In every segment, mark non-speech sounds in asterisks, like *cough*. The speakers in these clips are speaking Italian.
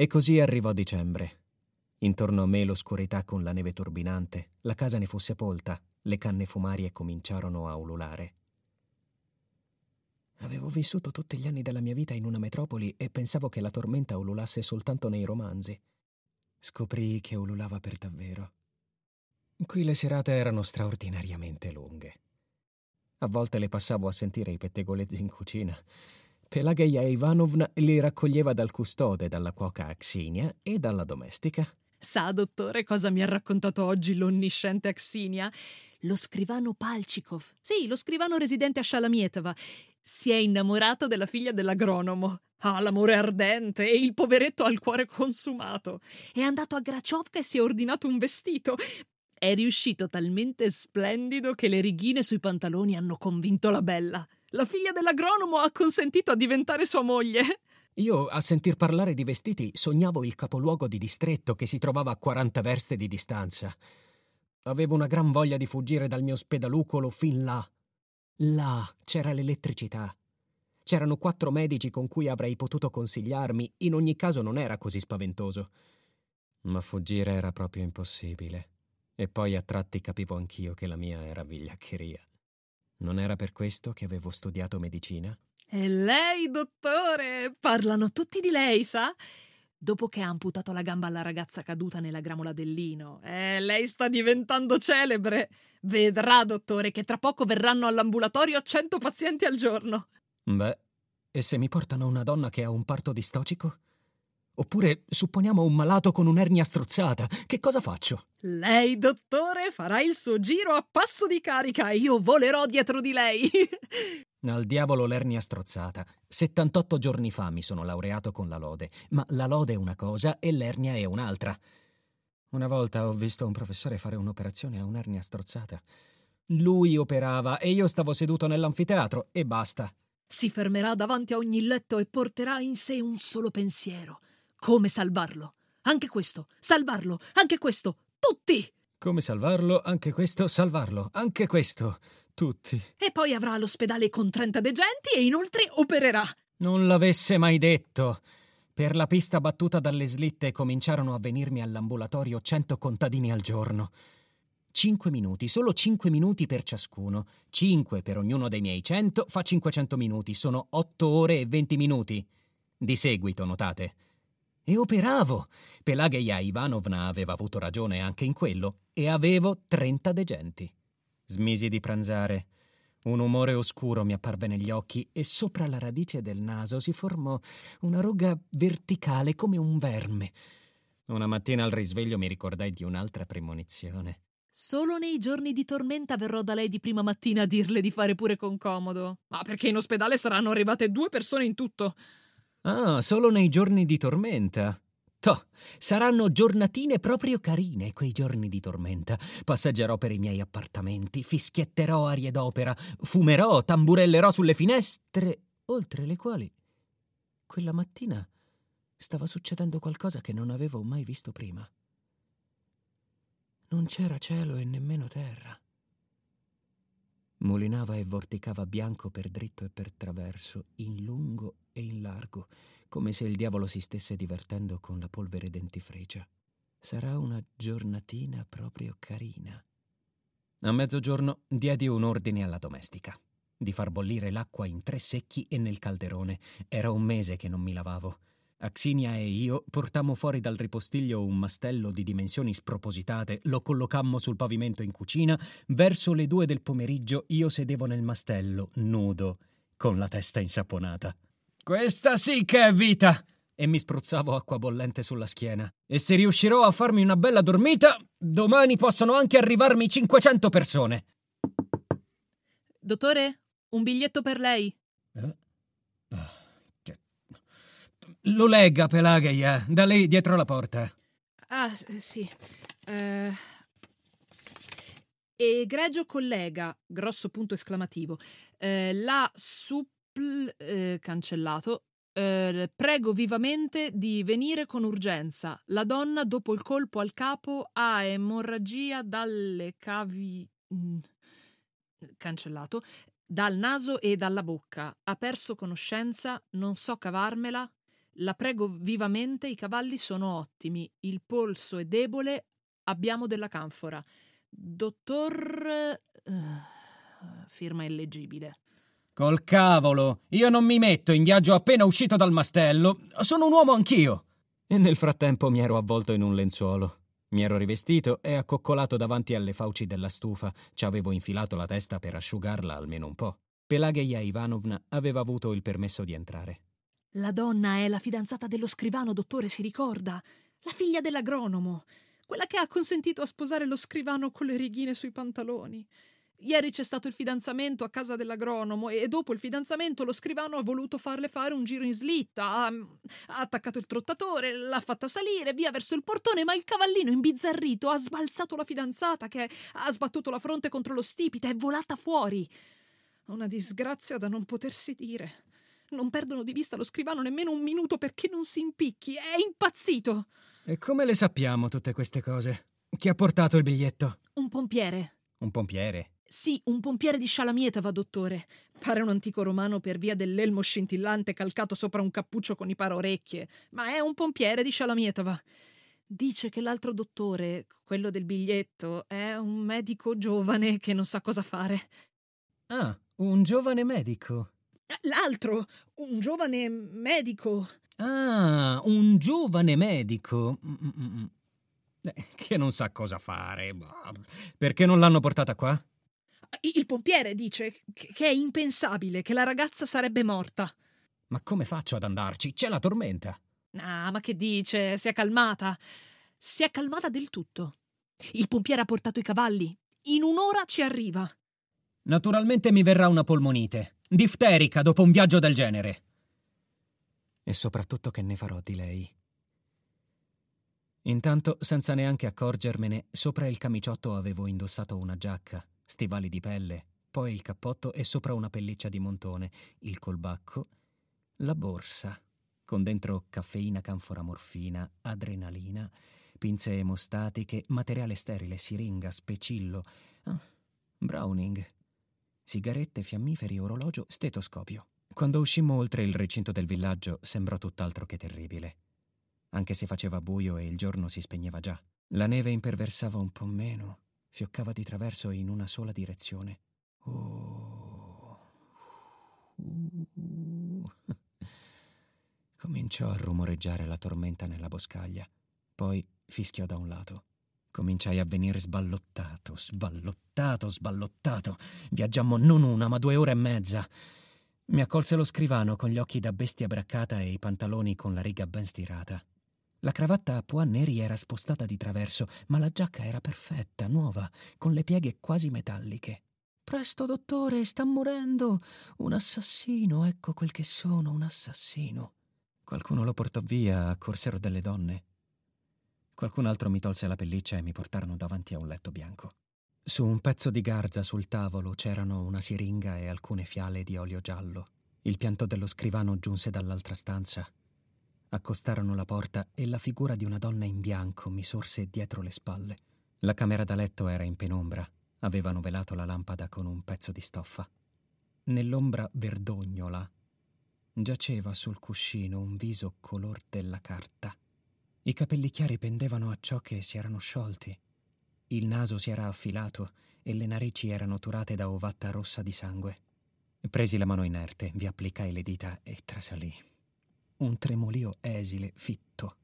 E così arrivò dicembre. Intorno a me l'oscurità con la neve turbinante, la casa ne fu sepolta, le canne fumarie cominciarono a ululare. Avevo vissuto tutti gli anni della mia vita in una metropoli e pensavo che la tormenta ululasse soltanto nei romanzi. Scoprii che ululava per davvero. Qui le serate erano straordinariamente lunghe. A volte le passavo a sentire i pettegolezzi in cucina. Pelageia Ivanovna li raccoglieva dal custode, dalla cuoca Axinia e dalla domestica. Sa, dottore, cosa mi ha raccontato oggi l'onnisciente Axinia? Lo scrivano Palchikov, sì, lo scrivano residente a Shalamietova, si è innamorato della figlia dell'agronomo. Ha l'amore ardente e il poveretto ha il cuore consumato. È andato a Graciovka e si è ordinato un vestito. È riuscito talmente splendido che le righine sui pantaloni hanno convinto la bella. La figlia dell'agronomo ha consentito a diventare sua moglie. Io, a sentir parlare di vestiti, sognavo il capoluogo di distretto che si trovava a 40 verste di distanza. Avevo una gran voglia di fuggire dal mio spedalucolo fin là. Là c'era l'elettricità. C'erano quattro medici con cui avrei potuto consigliarmi, in ogni caso non era così spaventoso. Ma fuggire era proprio impossibile. E poi a tratti capivo anch'io che la mia era vigliaccheria. Non era per questo che avevo studiato medicina? E lei, dottore? Parlano tutti di lei, sa? Dopo che ha amputato la gamba alla ragazza caduta nella gramola del lino. Eh, lei sta diventando celebre. Vedrà, dottore, che tra poco verranno all'ambulatorio cento pazienti al giorno. Beh, e se mi portano una donna che ha un parto distocico? Oppure supponiamo un malato con un'ernia strozzata, che cosa faccio? Lei, dottore, farà il suo giro a passo di carica e io volerò dietro di lei. *laughs* Al diavolo l'ernia strozzata. 78 giorni fa mi sono laureato con la lode, ma la lode è una cosa e l'ernia è un'altra. Una volta ho visto un professore fare un'operazione a un'ernia strozzata. Lui operava e io stavo seduto nell'anfiteatro e basta. Si fermerà davanti a ogni letto e porterà in sé un solo pensiero. Come salvarlo? Anche questo, salvarlo, anche questo, tutti! Come salvarlo? Anche questo, salvarlo, anche questo, tutti. E poi avrà l'ospedale con 30 degenti e inoltre opererà. Non l'avesse mai detto. Per la pista battuta dalle slitte cominciarono a venirmi all'ambulatorio cento contadini al giorno. Cinque minuti, solo cinque minuti per ciascuno. Cinque per ognuno dei miei cento fa 500 minuti, sono otto ore e venti minuti. Di seguito, notate. E operavo. Pelageia Ivanovna aveva avuto ragione anche in quello, e avevo 30 degenti. Smisi di pranzare. Un umore oscuro mi apparve negli occhi e sopra la radice del naso si formò una ruga verticale come un verme. Una mattina al risveglio mi ricordai di un'altra premonizione. Solo nei giorni di tormenta verrò da lei di prima mattina a dirle di fare pure con comodo. Ma perché in ospedale saranno arrivate due persone in tutto. Ah, solo nei giorni di tormenta. Toh, saranno giornatine proprio carine quei giorni di tormenta. Passeggerò per i miei appartamenti, fischietterò arie d'opera, fumerò, tamburellerò sulle finestre, oltre le quali quella mattina stava succedendo qualcosa che non avevo mai visto prima. Non c'era cielo e nemmeno terra. Mulinava e vorticava bianco per dritto e per traverso, in lungo e in largo, come se il diavolo si stesse divertendo con la polvere dentifricia. Sarà una giornatina proprio carina. A mezzogiorno diedi un ordine alla domestica di far bollire l'acqua in tre secchi e nel calderone. Era un mese che non mi lavavo. Axinia e io portammo fuori dal ripostiglio un mastello di dimensioni spropositate, lo collocammo sul pavimento in cucina. Verso le due del pomeriggio io sedevo nel mastello, nudo, con la testa insaponata. Questa sì che è vita! E mi spruzzavo acqua bollente sulla schiena. E se riuscirò a farmi una bella dormita, domani possono anche arrivarmi 500 persone. Dottore, un biglietto per lei. Eh? Lo legga, Pelageia, da lì dietro la porta. Ah, sì. Eh... Egregio collega, grosso punto esclamativo. Eh, la suppl... Eh, cancellato. Eh, prego vivamente di venire con urgenza. La donna, dopo il colpo al capo, ha emorragia dalle cavi... Mm, cancellato. Dal naso e dalla bocca. Ha perso conoscenza, non so cavarmela. La prego vivamente, i cavalli sono ottimi. Il polso è debole, abbiamo della canfora. Dottor... Uh, firma illeggibile. Col cavolo! Io non mi metto in viaggio appena uscito dal mastello. Sono un uomo anch'io. E nel frattempo mi ero avvolto in un lenzuolo. Mi ero rivestito e accoccolato davanti alle fauci della stufa. Ci avevo infilato la testa per asciugarla almeno un po'. Pelageia Ivanovna aveva avuto il permesso di entrare. La donna è la fidanzata dello scrivano, dottore, si ricorda? La figlia dell'agronomo. Quella che ha consentito a sposare lo scrivano con le righine sui pantaloni. Ieri c'è stato il fidanzamento a casa dell'agronomo e dopo il fidanzamento lo scrivano ha voluto farle fare un giro in slitta. Ha, ha, attaccato il trottatore, l'ha fatta salire via verso il portone, ma il cavallino imbizzarrito ha sbalzato la fidanzata che ha sbattuto la fronte contro lo stipite, è volata fuori. Una disgrazia da non potersi dire. Non perdono di vista lo scrivano nemmeno un minuto perché non si impicchi. È impazzito. E come le sappiamo tutte queste cose? Chi ha portato il biglietto? Un pompiere. Un pompiere? Sì, un pompiere di Scialamietava, dottore. Pare un antico romano per via dell'elmo scintillante calcato sopra un cappuccio con i paraorecchie, ma è un pompiere di Scialamietava. Dice che l'altro dottore, quello del biglietto, è un medico giovane che non sa cosa fare. Ah, un giovane medico. L'altro, un giovane medico. Ah, un giovane medico. Eh, che non sa cosa fare. Perché non l'hanno portata qua? Il pompiere dice che è impensabile, che la ragazza sarebbe morta. Ma come faccio ad andarci? C'è la tormenta. Ah, ma che dice? Si è calmata. Si è calmata del tutto. Il pompiere ha portato i cavalli. In un'ora ci arriva. Naturalmente mi verrà una polmonite. Difterica dopo un viaggio del genere. E soprattutto che ne farò di lei. Intanto, senza neanche accorgermene, sopra il camiciotto avevo indossato una giacca, stivali di pelle, poi il cappotto e sopra una pelliccia di montone, il colbacco, la borsa, con dentro caffeina, canfora morfina, adrenalina, pinze emostatiche, materiale sterile, siringa, specillo, ah, browning, sigarette, fiammiferi, orologio, stetoscopio. Quando uscimmo oltre il recinto del villaggio sembrò tutt'altro che terribile. Anche se faceva buio e il giorno si spegneva già. La neve imperversava un po' meno, fioccava di traverso in una sola direzione. Uh. *laughs* Cominciò a rumoreggiare la tormenta nella boscaglia. Poi fischiò da un lato. Cominciai a venire sballottato, sballottato, sballottato. Viaggiammo non una, ma due ore e mezza. Mi accolse lo scrivano con gli occhi da bestia braccata e i pantaloni con la riga ben stirata. La cravatta a pois neri era spostata di traverso, ma la giacca era perfetta, nuova, con le pieghe quasi metalliche. Presto, dottore, sta morendo. Un assassino, ecco quel che sono, un assassino. Qualcuno lo portò via, accorsero delle donne. Qualcun altro mi tolse la pelliccia e mi portarono davanti a un letto bianco. Su un pezzo di garza sul tavolo c'erano una siringa e alcune fiale di olio giallo. Il pianto dello scrivano giunse dall'altra stanza. Accostarono la porta e la figura di una donna in bianco mi sorse dietro le spalle. La camera da letto era in penombra. Avevano velato la lampada con un pezzo di stoffa. Nell'ombra verdognola giaceva sul cuscino un viso color della carta. I capelli chiari pendevano a ciò che si erano sciolti. Il naso si era affilato e le narici erano turate da ovatta rossa di sangue. Presi la mano inerte, vi applicai le dita e trasalì. Un tremolio esile, fitto,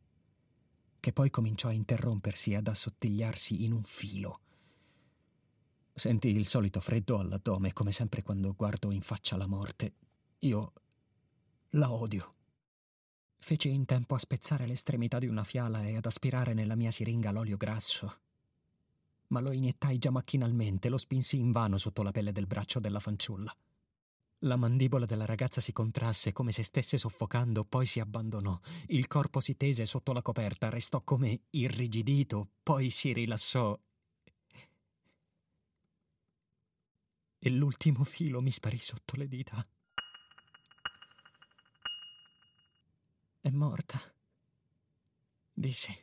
che poi cominciò a interrompersi e ad assottigliarsi in un filo. Sentì il solito freddo all'addome, come sempre quando guardo in faccia la morte. Io la odio. Feci in tempo a spezzare l'estremità di una fiala e ad aspirare nella mia siringa l'olio grasso. Ma lo iniettai già macchinalmente, lo spinsi invano sotto la pelle del braccio della fanciulla. La mandibola della ragazza si contrasse come se stesse soffocando, poi si abbandonò. Il corpo si tese sotto la coperta, restò come irrigidito, poi si rilassò. E l'ultimo filo mi sparì sotto le dita. È morta, dissi.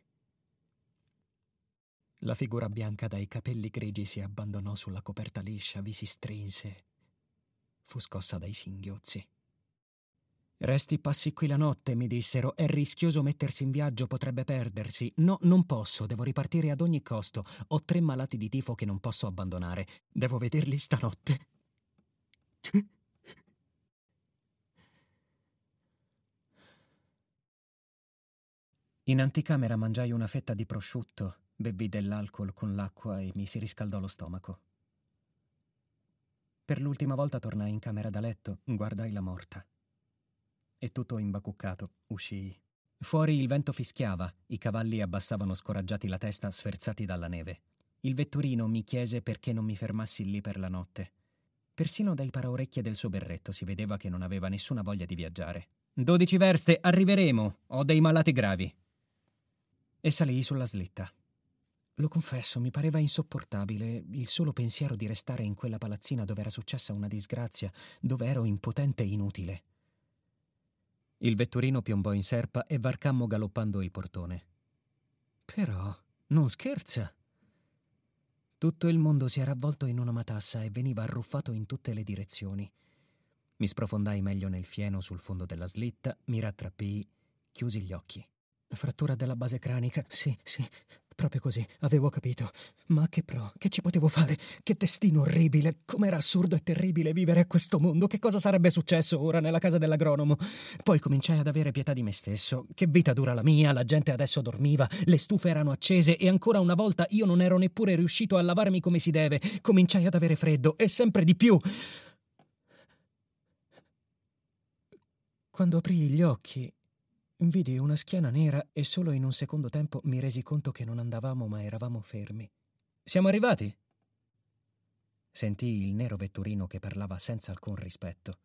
La figura bianca dai capelli grigi si abbandonò sulla coperta liscia, vi si strinse. Fu scossa dai singhiozzi. Resti passi qui la notte, mi dissero. È rischioso mettersi in viaggio, potrebbe perdersi. No, non posso, devo ripartire ad ogni costo. Ho tre malati di tifo che non posso abbandonare. Devo vederli stanotte. In anticamera mangiai una fetta di prosciutto, bevvi dell'alcol con l'acqua e mi si riscaldò lo stomaco. Per l'ultima volta tornai in camera da letto, guardai la morta. E tutto imbacuccato, uscii. Fuori il vento fischiava, i cavalli abbassavano scoraggiati la testa, sferzati dalla neve. Il vetturino mi chiese perché non mi fermassi lì per la notte. Persino dai paraorecchie del suo berretto si vedeva che non aveva nessuna voglia di viaggiare. Dodici verste, arriveremo. Ho dei malati gravi e salii sulla slitta. Lo confesso, mi pareva insopportabile il solo pensiero di restare in quella palazzina dove era successa una disgrazia, dove ero impotente e inutile. Il vetturino piombò in serpa e varcammo galoppando il portone. Però, non scherza. Tutto il mondo si era avvolto in una matassa e veniva arruffato in tutte le direzioni. Mi sprofondai meglio nel fieno sul fondo della slitta, mi rattrappii, chiusi gli occhi. Frattura della base cranica, sì, sì, proprio così, avevo capito. Ma che pro, che ci potevo fare? Che destino orribile, com'era assurdo e terribile vivere a questo mondo, che cosa sarebbe successo ora nella casa dell'agronomo? Poi cominciai ad avere pietà di me stesso. Che vita dura la mia, la gente adesso dormiva, le stufe erano accese e ancora una volta io non ero neppure riuscito a lavarmi come si deve. Cominciai ad avere freddo e sempre di più. Quando aprii gli occhi, Vidi una schiena nera e solo in un secondo tempo mi resi conto che non andavamo ma eravamo fermi. Siamo arrivati? Sentii il nero vetturino che parlava senza alcun rispetto.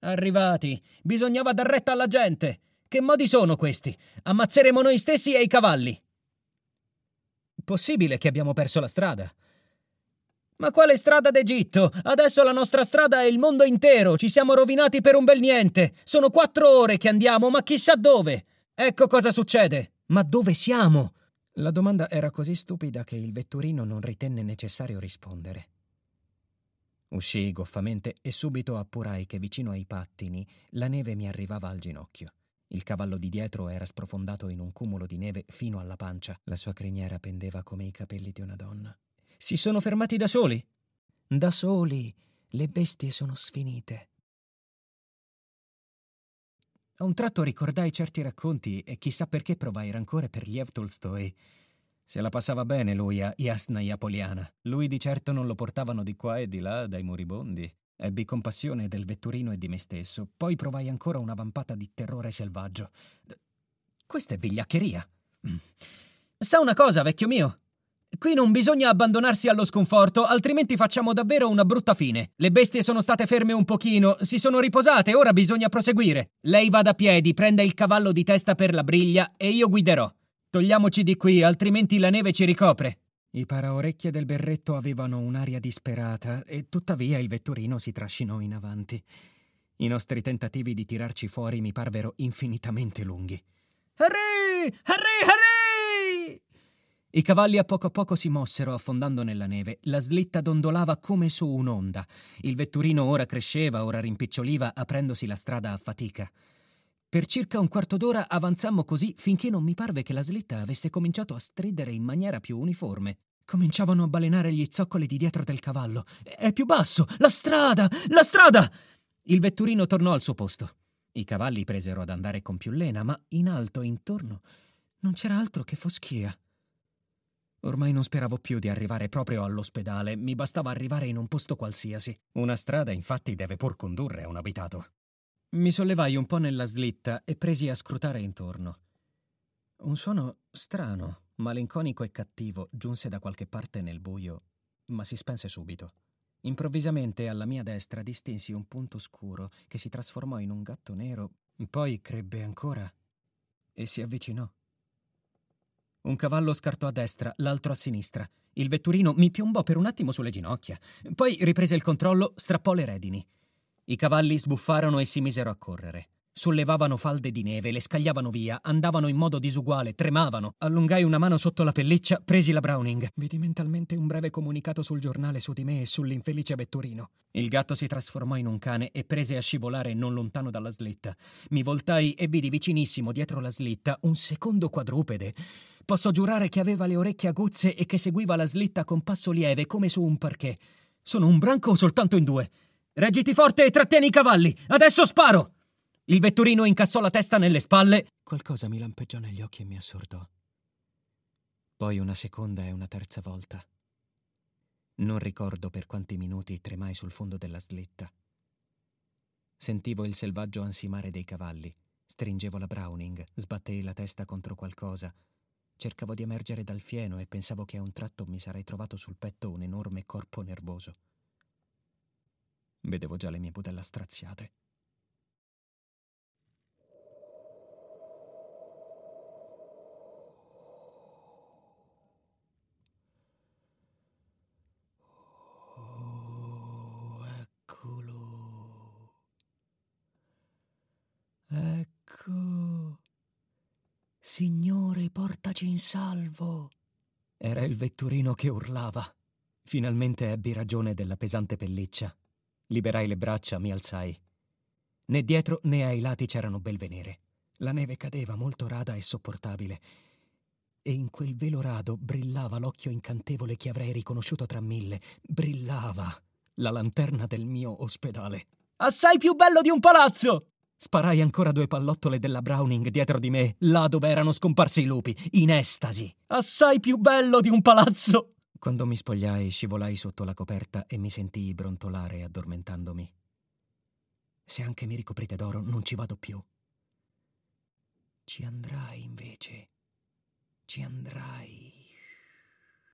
Arrivati! Bisognava dar retta alla gente! Che modi sono questi? Ammazzeremo noi stessi e i cavalli! Possibile che abbiamo perso la strada. Ma quale strada d'Egitto? Adesso la nostra strada è il mondo intero. Ci siamo rovinati per un bel niente. Sono quattro ore che andiamo, ma chissà dove. Ecco cosa succede. Ma dove siamo? La domanda era così stupida che il vetturino non ritenne necessario rispondere. Uscii goffamente e subito appurai che vicino ai pattini la neve mi arrivava al ginocchio. Il cavallo di dietro era sprofondato in un cumulo di neve fino alla pancia. La sua criniera pendeva come i capelli di una donna. Si sono fermati da soli? Da soli. Le bestie sono sfinite. A un tratto ricordai certi racconti e chissà perché provai rancore per Liev Tolstoi. Se la passava bene lui a Jasnaya Poliana. Lui di certo non lo portavano di qua e di là dai moribondi. Ebbi compassione del vetturino e di me stesso. Poi provai ancora una vampata di terrore selvaggio. Questa è vigliaccheria. Mm. Sa una cosa, vecchio mio? Qui non bisogna abbandonarsi allo sconforto, altrimenti facciamo davvero una brutta fine. Le bestie sono state ferme un pochino, si sono riposate, ora bisogna proseguire. Lei vada a piedi, prenda il cavallo di testa per la briglia e io guiderò. Togliamoci di qui, altrimenti la neve ci ricopre. I paraorecchie del berretto avevano un'aria disperata e tuttavia il vetturino si trascinò in avanti. I nostri tentativi di tirarci fuori mi parvero infinitamente lunghi. Harry! Harry! I cavalli a poco a poco si mossero affondando nella neve. La slitta dondolava come su un'onda. Il vetturino ora cresceva, ora rimpiccioliva, aprendosi la strada a fatica. Per circa un quarto d'ora avanzammo così finché non mi parve che la slitta avesse cominciato a stridere in maniera più uniforme. Cominciavano a balenare gli zoccoli di dietro del cavallo. È più basso! La strada! La strada! Il vetturino tornò al suo posto. I cavalli presero ad andare con più lena, ma in alto intorno non c'era altro che foschia. Ormai non speravo più di arrivare proprio all'ospedale, mi bastava arrivare in un posto qualsiasi. Una strada infatti deve pur condurre a un abitato. Mi sollevai un po' nella slitta e presi a scrutare intorno. Un suono strano, malinconico e cattivo giunse da qualche parte nel buio, ma si spense subito. Improvvisamente alla mia destra distinsi un punto scuro che si trasformò in un gatto nero, poi crebbe ancora e si avvicinò. Un cavallo scartò a destra, l'altro a sinistra. Il vetturino mi piombò per un attimo sulle ginocchia. Poi riprese il controllo, strappò le redini. I cavalli sbuffarono e si misero a correre. Sollevavano falde di neve, le scagliavano via, andavano in modo disuguale, tremavano. Allungai una mano sotto la pelliccia, presi la Browning. Vidi mentalmente un breve comunicato sul giornale su di me e sull'infelice vetturino. Il gatto si trasformò in un cane e prese a scivolare non lontano dalla slitta. Mi voltai e vidi vicinissimo, dietro la slitta, un secondo quadrupede. Posso giurare che aveva le orecchie aguzze e che seguiva la slitta con passo lieve, come su un parquet. Sono un branco soltanto in due? Reggiti forte e trattieni i cavalli! Adesso sparo! Il vetturino incassò la testa nelle spalle. Qualcosa mi lampeggiò negli occhi e mi assordò. Poi una seconda e una terza volta. Non ricordo per quanti minuti tremai sul fondo della slitta. Sentivo il selvaggio ansimare dei cavalli. Stringevo la Browning, sbattei la testa contro qualcosa. Cercavo di emergere dal fieno e pensavo che a un tratto mi sarei trovato sul petto un enorme corpo nervoso. Vedevo già le mie budella straziate. Signore, portaci in salvo. Era il vetturino che urlava. Finalmente ebbi ragione della pesante pelliccia. Liberai le braccia, mi alzai. Né dietro né ai lati c'erano belve nere. La neve cadeva molto rada e sopportabile. E in quel velo rado brillava l'occhio incantevole che avrei riconosciuto tra mille. Brillava la lanterna del mio ospedale. Assai più bello di un palazzo! Sparai ancora due pallottole della Browning dietro di me, là dove erano scomparsi i lupi, in estasi. Assai più bello di un palazzo! Quando mi spogliai, scivolai sotto la coperta e mi sentii brontolare addormentandomi. Se anche mi ricoprite d'oro, non ci vado più. Ci andrai invece. Ci andrai.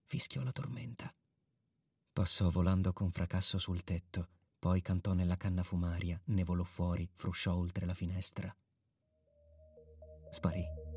Fischiò la tormenta. Passò volando con fracasso sul tetto poi cantò nella canna fumaria, ne volò fuori, frusciò oltre la finestra. Sparì.